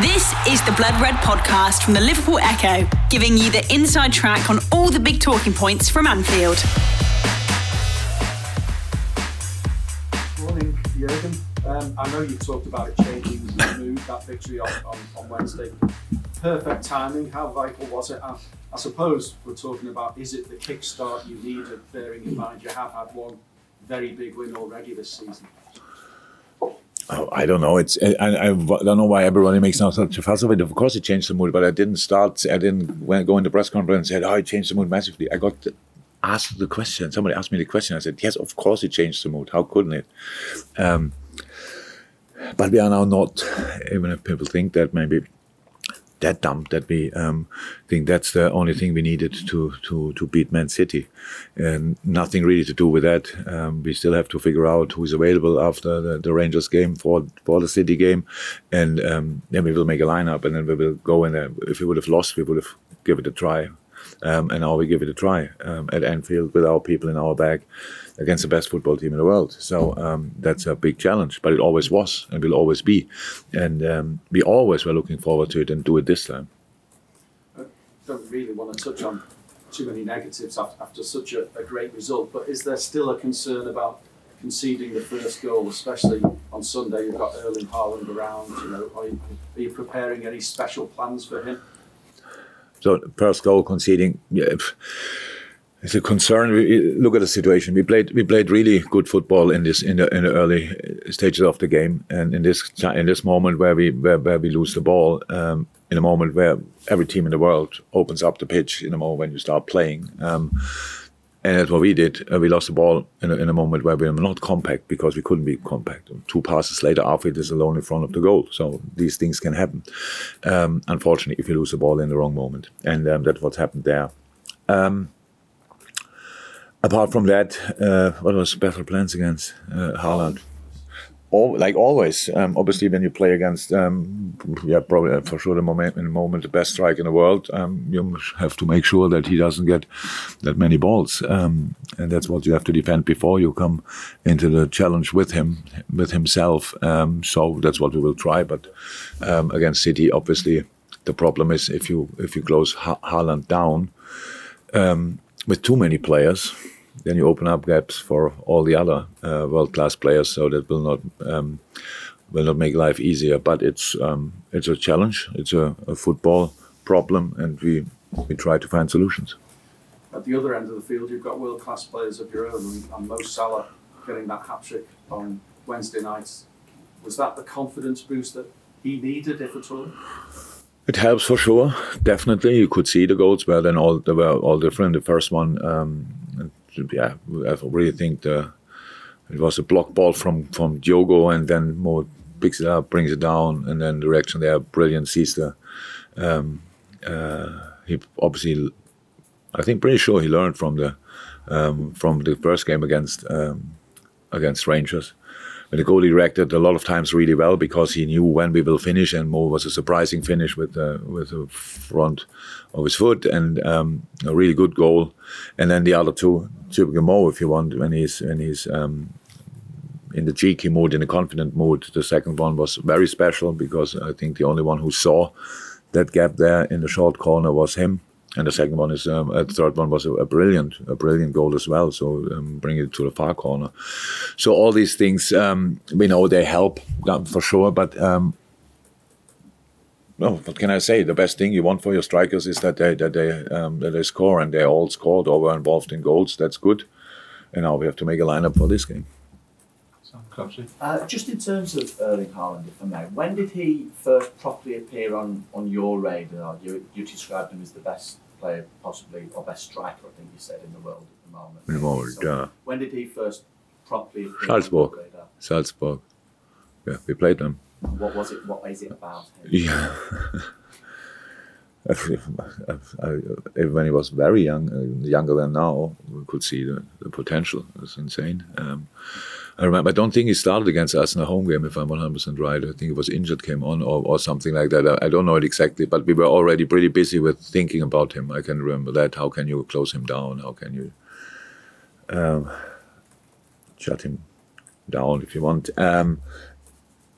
This is the Blood Red podcast from the Liverpool Echo, giving you the inside track on all the big talking points from Anfield. Morning, Jurgen. Um, I know you talked about it changing the mood, that victory on, on, on Wednesday. Perfect timing. How vital was it? I, I suppose we're talking about is it the kickstart you needed, bearing in mind you have had one very big win already this season? I don't know. It's I, I, I don't know why everybody makes now such a fuss of it. Of course, it changed the mood, but I didn't start. I didn't when, go into press conference and said, "Oh, it changed the mood massively." I got asked the question. Somebody asked me the question. I said, "Yes, of course, it changed the mood. How couldn't it?" Um, but we are now not. Even if people think that, maybe that dumb that we um, think that's the only thing we needed to to to beat Man City, and nothing really to do with that. Um, we still have to figure out who's available after the, the Rangers game for for the City game, and um, then we will make a lineup, and then we will go in. There. If we would have lost, we would have give it a try, um, and now we give it a try um, at Anfield with our people in our bag against the best football team in the world. So um, that's a big challenge, but it always was and will always be. And um, we always were looking forward to it and do it this time. I don't really want to touch on too many negatives after, such a, a great result, but is there still a concern about conceding the first goal, especially on Sunday? You've got Erling Haaland around. You know, are you, are you preparing any special plans for him? So first goal conceding, yeah, it's a concern. We, look at the situation. We played we played really good football in this in the in the early stages of the game, and in this in this moment where we where, where we lose the ball, um, in a moment where every team in the world opens up the pitch, in a moment when you start playing. Um, and that's what we did. Uh, we lost the ball in a, in a, moment where we were not compact because we couldn't be compact. Two passes later, Arfield is alone in front of the goal. So these things can happen. Um, unfortunately, if you lose the ball in the wrong moment, and um, that's what happened there. Um, apart from that, uh, what was special plans against uh, Haaland? All, like always, um, obviously, when you play against, um, yeah, probably uh, for sure the moment in the moment the best striker in the world, um, you have to make sure that he doesn't get that many balls, um, and that's what you have to defend before you come into the challenge with him, with himself. Um, so that's what we will try. But um, against City, obviously, the problem is if you if you close ha- Haaland down with too many players then you open up gaps for all the other uh, world-class players. So that will not um, will not make life easier. But it's um, it's a challenge. It's a, a, football problem, and we we try to find solutions. At the other end of the field, you've got world-class players of your own, and Mo Salah getting that hat trick on Wednesday night. Was that the confidence boost that he needed, if at all? It helps for sure, definitely. You could see the goals, but then all they were all different. The first one, um, yeah, I really think the it was a block ball from from Diogo, and then Mo picks it up, brings it down, and then the reaction there, brilliant. Sees the um, uh, he obviously, I think, pretty sure he learned from the um, from the first game against um, against Rangers. And the goalie reacted a lot of times really well because he knew when we will finish, and Mo was a surprising finish with uh, with the front of his foot and um, a really good goal. And then the other two, typical Mo, if you want, when he's when he's um, in the cheeky mood, in the confident mood. The second one was very special because I think the only one who saw that gap there in the short corner was him. And the second one is, um, uh, the third one was a, a, brilliant, a brilliant goal as well. So um, bring it to the far corner. So all these things, um, we know they help for sure. But um, no, what can I say? The best thing you want for your strikers is that they that they um, that they score and they all scored or were involved in goals. That's good. And now we have to make a lineup for this game. Uh, just in terms of Erling Haaland, if I may, when did he first properly appear on, on your radar? You, you described him as the best player, possibly, or best striker, I think you said, in the world at the moment. In the world, so yeah. When did he first properly appear Salzburg. on your radar? Salzburg. Yeah, we played them. What was it? What is it about him? Yeah. when he was very young, uh, younger than now, we could see the, the potential. It's insane. Um, I remember. I don't think he started against us in a home game, if I'm 100 percent right. I think he was injured, came on, or, or something like that. I, I, don't know it exactly, but we were already pretty busy with thinking about him. I can remember that. How can you close him down? How can you um, shut him down if you want? Um,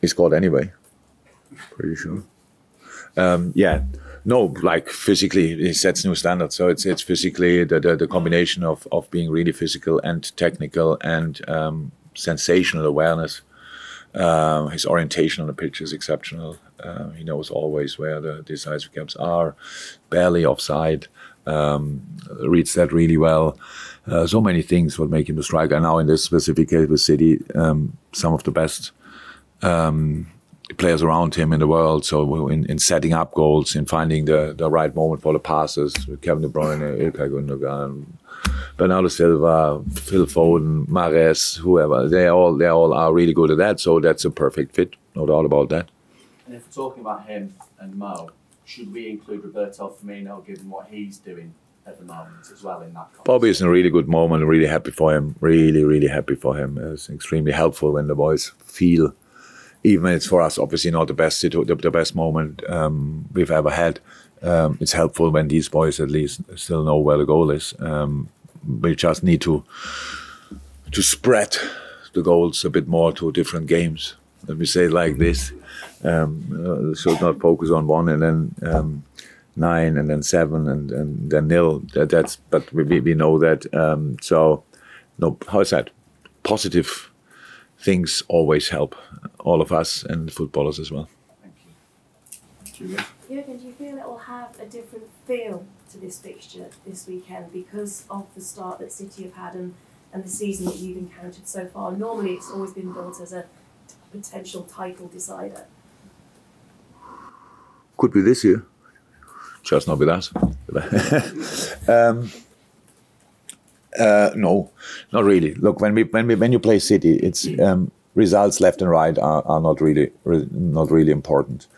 he scored anyway. Pretty sure. Um, yeah, no, like physically, he sets new standards. So it's it's physically the the, the combination of of being really physical and technical and um, sensational awareness. Uh, his orientation on the pitch is exceptional. Uh, he knows always where the decisive gaps are, barely offside. Um, reads that really well. Uh, so many things would make him a striker. Now in this specific case with City, um, some of the best um, players around him in the world. So in, in setting up goals, in finding the, the right moment for the passes, Kevin De Bruyne, Ilkay Gundogan, Bernardo Silva, Phil Foden, Mahrez, whoever, they all they all are really good at that. So that's a perfect fit, no doubt about that. And if we're talking about him and Mo, should we include Roberto Firmino given what he's doing at the moment as well in that context? Bobby is in a really good moment, really happy for him, really, really happy for him. It's extremely helpful when the boys feel even it's for us obviously not the best the best moment um, we've ever had. Um, it's helpful when these boys at least still know where the goal is. Um, we just need to to spread the goals a bit more to different games. Let me say it like this: um, uh, should not focus on one and then um, nine and then seven and, and then nil. That, that's but we, we know that. Um, so no, how is that? Positive things always help all of us and footballers as well. Thank you. Julia? Jurgen, do you feel it will have a different feel to this fixture this weekend because of the start that City have had and, and the season that you've encountered so far? Normally, it's always been built as a potential title decider. Could be this year, just not with us. um, uh, no, not really. Look, when we when we when you play City, it's um, results left and right are, are not really re, not really important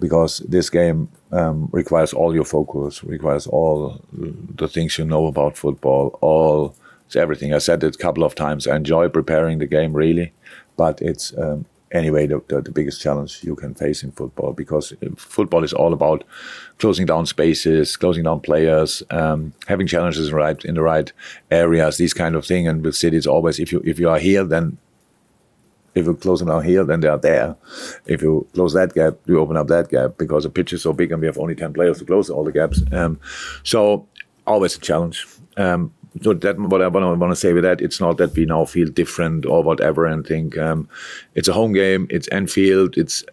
because this game um, requires all your focus, requires all the things you know about football, all it's everything. I said it a couple of times. I enjoy preparing the game really, but it's um, anyway the, the, the, biggest challenge you can face in football because football is all about closing down spaces, closing down players, um, having challenges right in the right areas, these kind of thing. And with City, it's always if you if you are here, then if you close them down here, then they are there. If you close that gap, you open up that gap because the pitch is so big and we have only 10 players to close all the gaps. Um, so always a challenge. Um, so that what I want to say with that, it's not that we now feel different or whatever and think um, it's a home game, it's Anfield, it's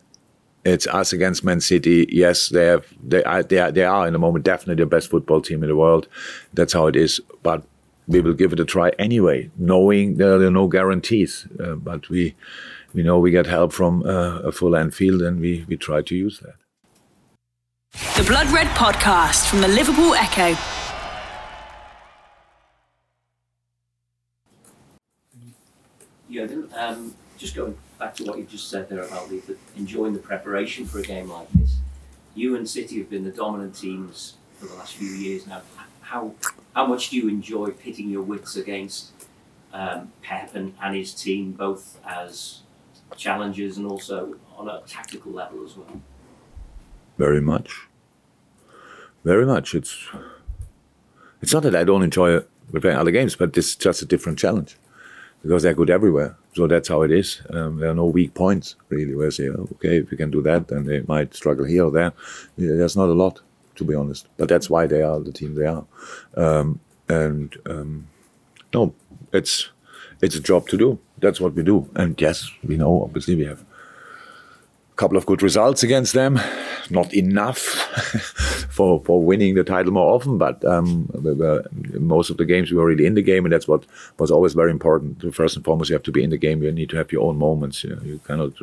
it's us against Man City. Yes, they have they are they are, they are in the moment definitely the best football team in the world. That's how it is. But we will give it a try anyway, knowing there are no guarantees. Uh, but we we know we get help from uh, a full Anfield, and we we try to use that. The Blood Red Podcast from the Liverpool Echo. Yeah, um, just going back to what you just said there about the, the, enjoying the preparation for a game like this. You and City have been the dominant teams for the last few years now. How how much do you enjoy pitting your wits against um, Pep and, and his team, both as challengers and also on a tactical level as well? Very much. Very much. It's it's not that I don't enjoy playing other games, but it's just a different challenge because they're good everywhere. So that's how it is. Um, there are no weak points really. Where say, okay, if we can do that, then they might struggle here or there. There's not a lot, to be honest. But that's why they are the team they are. Um, and um, no, it's it's a job to do. That's what we do. And yes, we know. Obviously, we have a couple of good results against them. Not enough for for winning the title more often, but um, we were, most of the games we were really in the game, and that's what was always very important. First and foremost, you have to be in the game. You need to have your own moments. You, know, you cannot.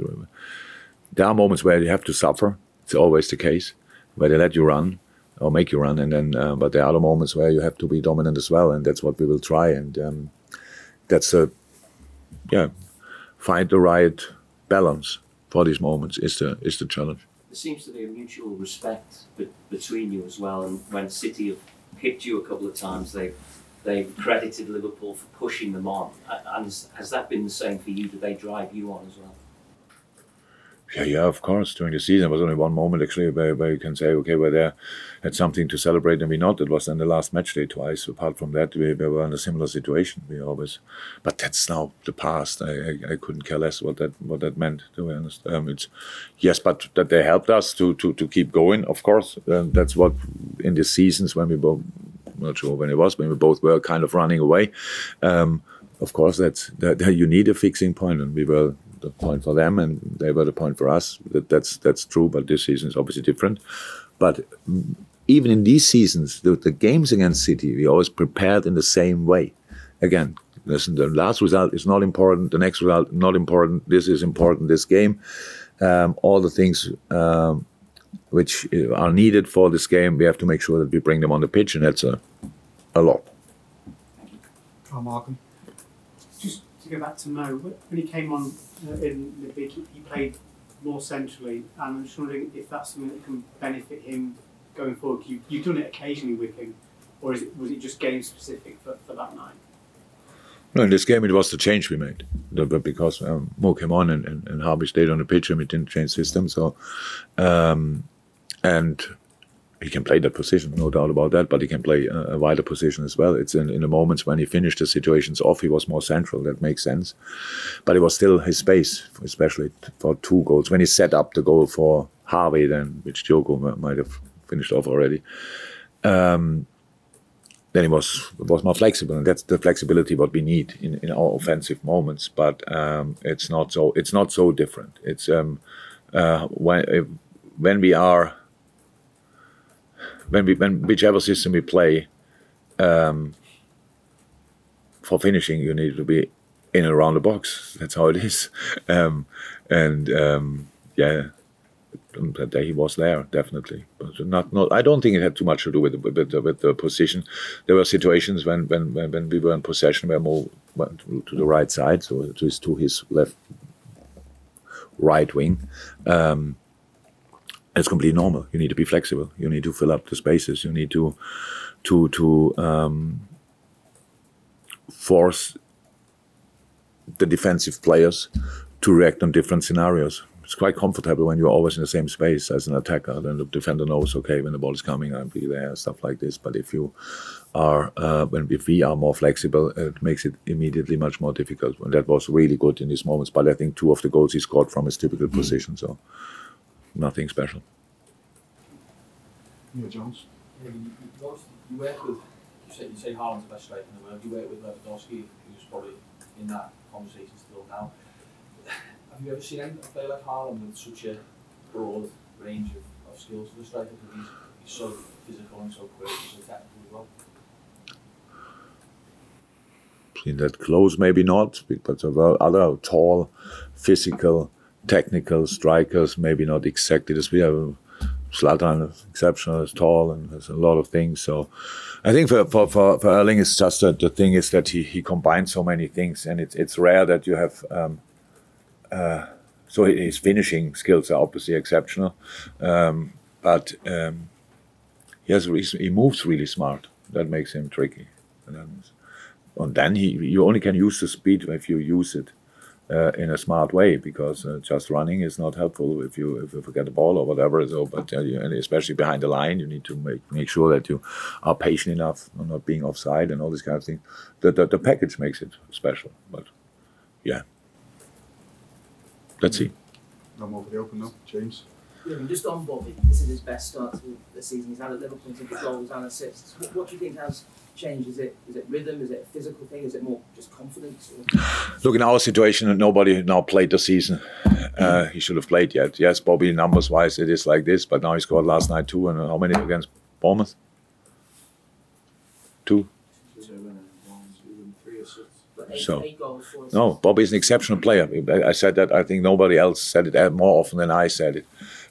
There are moments where you have to suffer. It's always the case where they let you run or make you run, and then uh, but there are other moments where you have to be dominant as well, and that's what we will try. And um, that's a yeah, find the right balance for these moments is the is the challenge. There seems to be a mutual respect be- between you as well. And when City have picked you a couple of times, they've they've credited Liverpool for pushing them on. And has that been the same for you? Do they drive you on as well? Yeah, yeah, of course. During the season, there was only one moment actually where, where you can say, okay, we're there, had something to celebrate, and we not. It was in the last match day twice. Apart from that, we, we were in a similar situation. We always, but that's now the past. I, I, I couldn't care less what that what that meant. To be honest, um, it's yes, but that they helped us to to, to keep going. Of course, that's what in the seasons when we both, not sure when it was, when we both were kind of running away. Um, of course, that's that, that you need a fixing point, and we were the point for them, and they were the point for us. That, that's that's true, but this season is obviously different. But even in these seasons, the, the games against City, we always prepared in the same way. Again, listen, the last result is not important. The next result not important. This is important. This game, um, all the things. Um, which are needed for this game, we have to make sure that we bring them on the pitch, and that's a, a lot. Carl Markham. Go back to Mo, when he came on uh, in the big, he played more centrally, and I'm just wondering if that's something that can benefit him going forward. You, you've done it occasionally with him, or it, was it just game specific for, for that night? No, in this game it was the change we made, but because um, Mo came on and, and, and Harvey stayed on the pitch and we didn't change system, so um, and he can play that position, no doubt about that. But he can play a, wider position as well. It's in, in the moments when he finished the situations off, he was more central. That makes sense. But it was still his space, especially for two goals. When he set up the goal for Harvey, then which Diogo might have finished off already. Um, then it was was more flexible, and that's the flexibility what we need in, in our offensive moments. But um, it's not so it's not so different. It's um, uh, when when we are when we when whichever system we play, um, for finishing you need to be in and around the box. That's how it is, um, and um, yeah, that day he was there definitely, but not not. I don't think it had too much to do with with, with, with the position. There were situations when when when, we were in possession where Mo went to, to the right side, so to his to his left right wing. Um, it's completely normal. You need to be flexible. You need to fill up the spaces. You need to to to um, force the defensive players to react on different scenarios. It's quite comfortable when you're always in the same space as an attacker. Then the defender knows, okay, when the ball is coming, I'll be there, stuff like this. But if you are, uh, when if we are more flexible, it makes it immediately much more difficult. And that was really good in these moments. But I think two of the goals he scored from his typical mm. position. So nothing special. Yeah, Jones. Yeah, you, you, you work with, you say, you say Haaland's the best striker in the world. You work with Lewandowski, who's probably in that conversation still now. Have you ever seen anyone play like Haaland with such a broad range of, of skills for the striker? Because he's, he's so physical and so quick and so technical as well. In that close, maybe not, but there were other tall, physical, technical strikers, maybe not exactly as we have. Zlatan is exceptional, is tall, and has a lot of things. So I think for, for, for, for Erling, it's just that the thing is that he, he combines so many things, and it's, it's rare that you have. Um, uh, so his finishing skills are obviously exceptional, um, but um, he has he moves really smart. That makes him tricky. And then, and then he you only can use the speed if you use it uh, in a smart way because uh, just running is not helpful if you if you forget the ball or whatever. So, but uh, and especially behind the line, you need to make make sure that you are patient enough, not being offside, and all this kind of thing. The the, the package makes it special. But yeah, let's see. I'm over the open now, James. Yeah, I mean, just on Bobby, this is his best start to the season. He's had at Liverpool in terms goals and assists. What, what do you think has changed? Is it is it rhythm? Is it a physical thing? Is it more just confidence? Or? Look, in our situation, nobody now played the season. Uh, he should have played yet. Yes, Bobby, numbers wise, it is like this, but now he scored last night too. And how many against Bournemouth? Two. So, no, Bobby is an exceptional player. I said that. I think nobody else said it more often than I said it.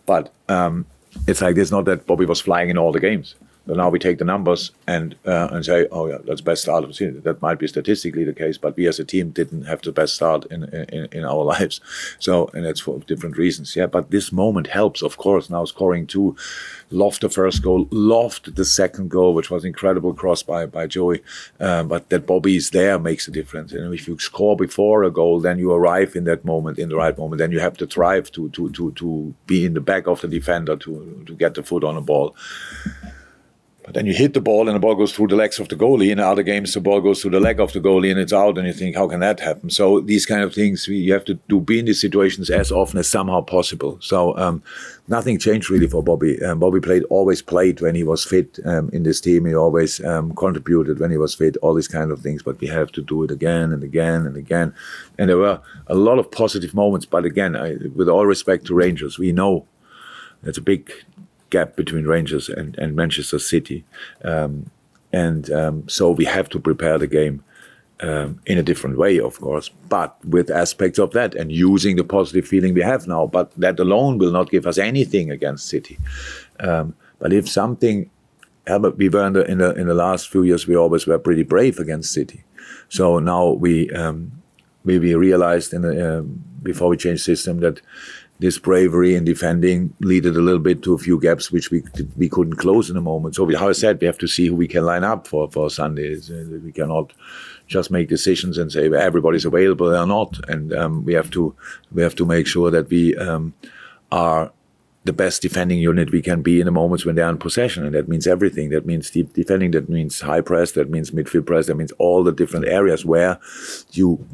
But um, it's like this. Not that Bobby was flying in all the games So now we take the numbers and uh, and say, oh yeah, that's best start of season. That might be statistically the case, but we as a team didn't have the best start in in, in our lives. So and that's for different reasons. Yeah, but this moment helps, of course. Now scoring two, loved the first goal, loved the second goal, which was incredible cross by by Joey. Uh, but that Bobby is there makes a difference. And if you score before a goal, then you arrive in that moment, in the right moment. Then you have to drive to to to to be in the back of the defender to to get the foot on the ball. Then you hit the ball and the ball goes through the legs of the goalie. In other games, the ball goes through the leg of the goalie and it's out. And you think, how can that happen? So these kind of things, you have to do be in these situations as often as somehow possible. So um, nothing changed really for Bobby. Um, Bobby played always played when he was fit um, in this team. He always um, contributed when he was fit. All these kind of things. But we have to do it again and again and again. And there were a lot of positive moments. But again, I, with all respect to Rangers, we know it's a big gap between Rangers and, and Manchester City. Um, and um, so we have to prepare the game um, in a different way, of course, but with aspects of that and using the positive feeling we have now. But that alone will not give us anything against City. Um, but if something, we were in the, in the, in the last few years, we always were pretty brave against City. So now we um, we, we realized in the, uh, before we changed system that this bravery in defending led a little bit to a few gaps which we we couldn't close in a moment. So, we, how I said, we have to see who we can line up for for Sundays. Uh, we cannot just make decisions and say everybody's available or not. And um, we have to we have to make sure that we um, are the best defending unit we can be in the moments when they're in possession. And that means everything. That means deep defending, that means high press, that means midfield press, that means all the different areas where you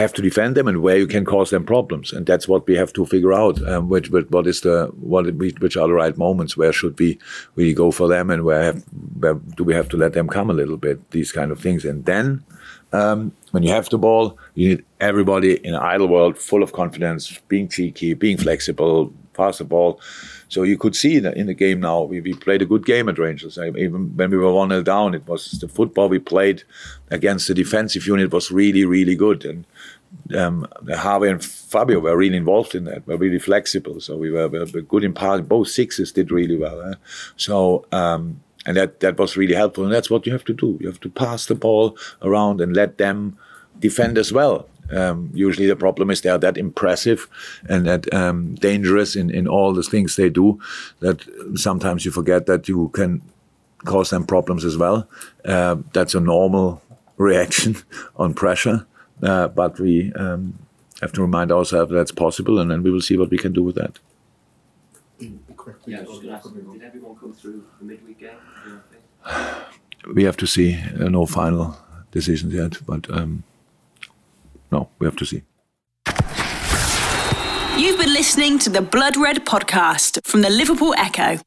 have to defend them and where you can cause them problems. And that's what we have to figure out um, which, what is the what which are the right moments? Where should we really go for them? And where, have, where do we have to let them come a little bit? These kind of things. And then um, when you have the ball you need everybody in an idle world full of confidence being cheeky being flexible pass the ball so you could see that in the game now, we, we played a good game at Rangers. Even when we were 1 0 down, it was the football we played against the defensive unit was really, really good. And um, Harvey and Fabio were really involved in that, were really flexible. So we were, were good in part. Both sixes did really well. Eh? So, um, and that, that was really helpful. And that's what you have to do. You have to pass the ball around and let them defend as well. Um, usually the problem is they are that impressive and that um, dangerous in, in all the things they do that sometimes you forget that you can cause them problems as well. Uh, that's a normal reaction on pressure, uh, but we um, have to remind ourselves that's possible, and then we will see what we can do with that. Yeah, ask, did everyone come through the midweek game? We have to see. Uh, no final decisions yet, but um, no, we have to see. You've been listening to the Blood Red podcast from the Liverpool Echo.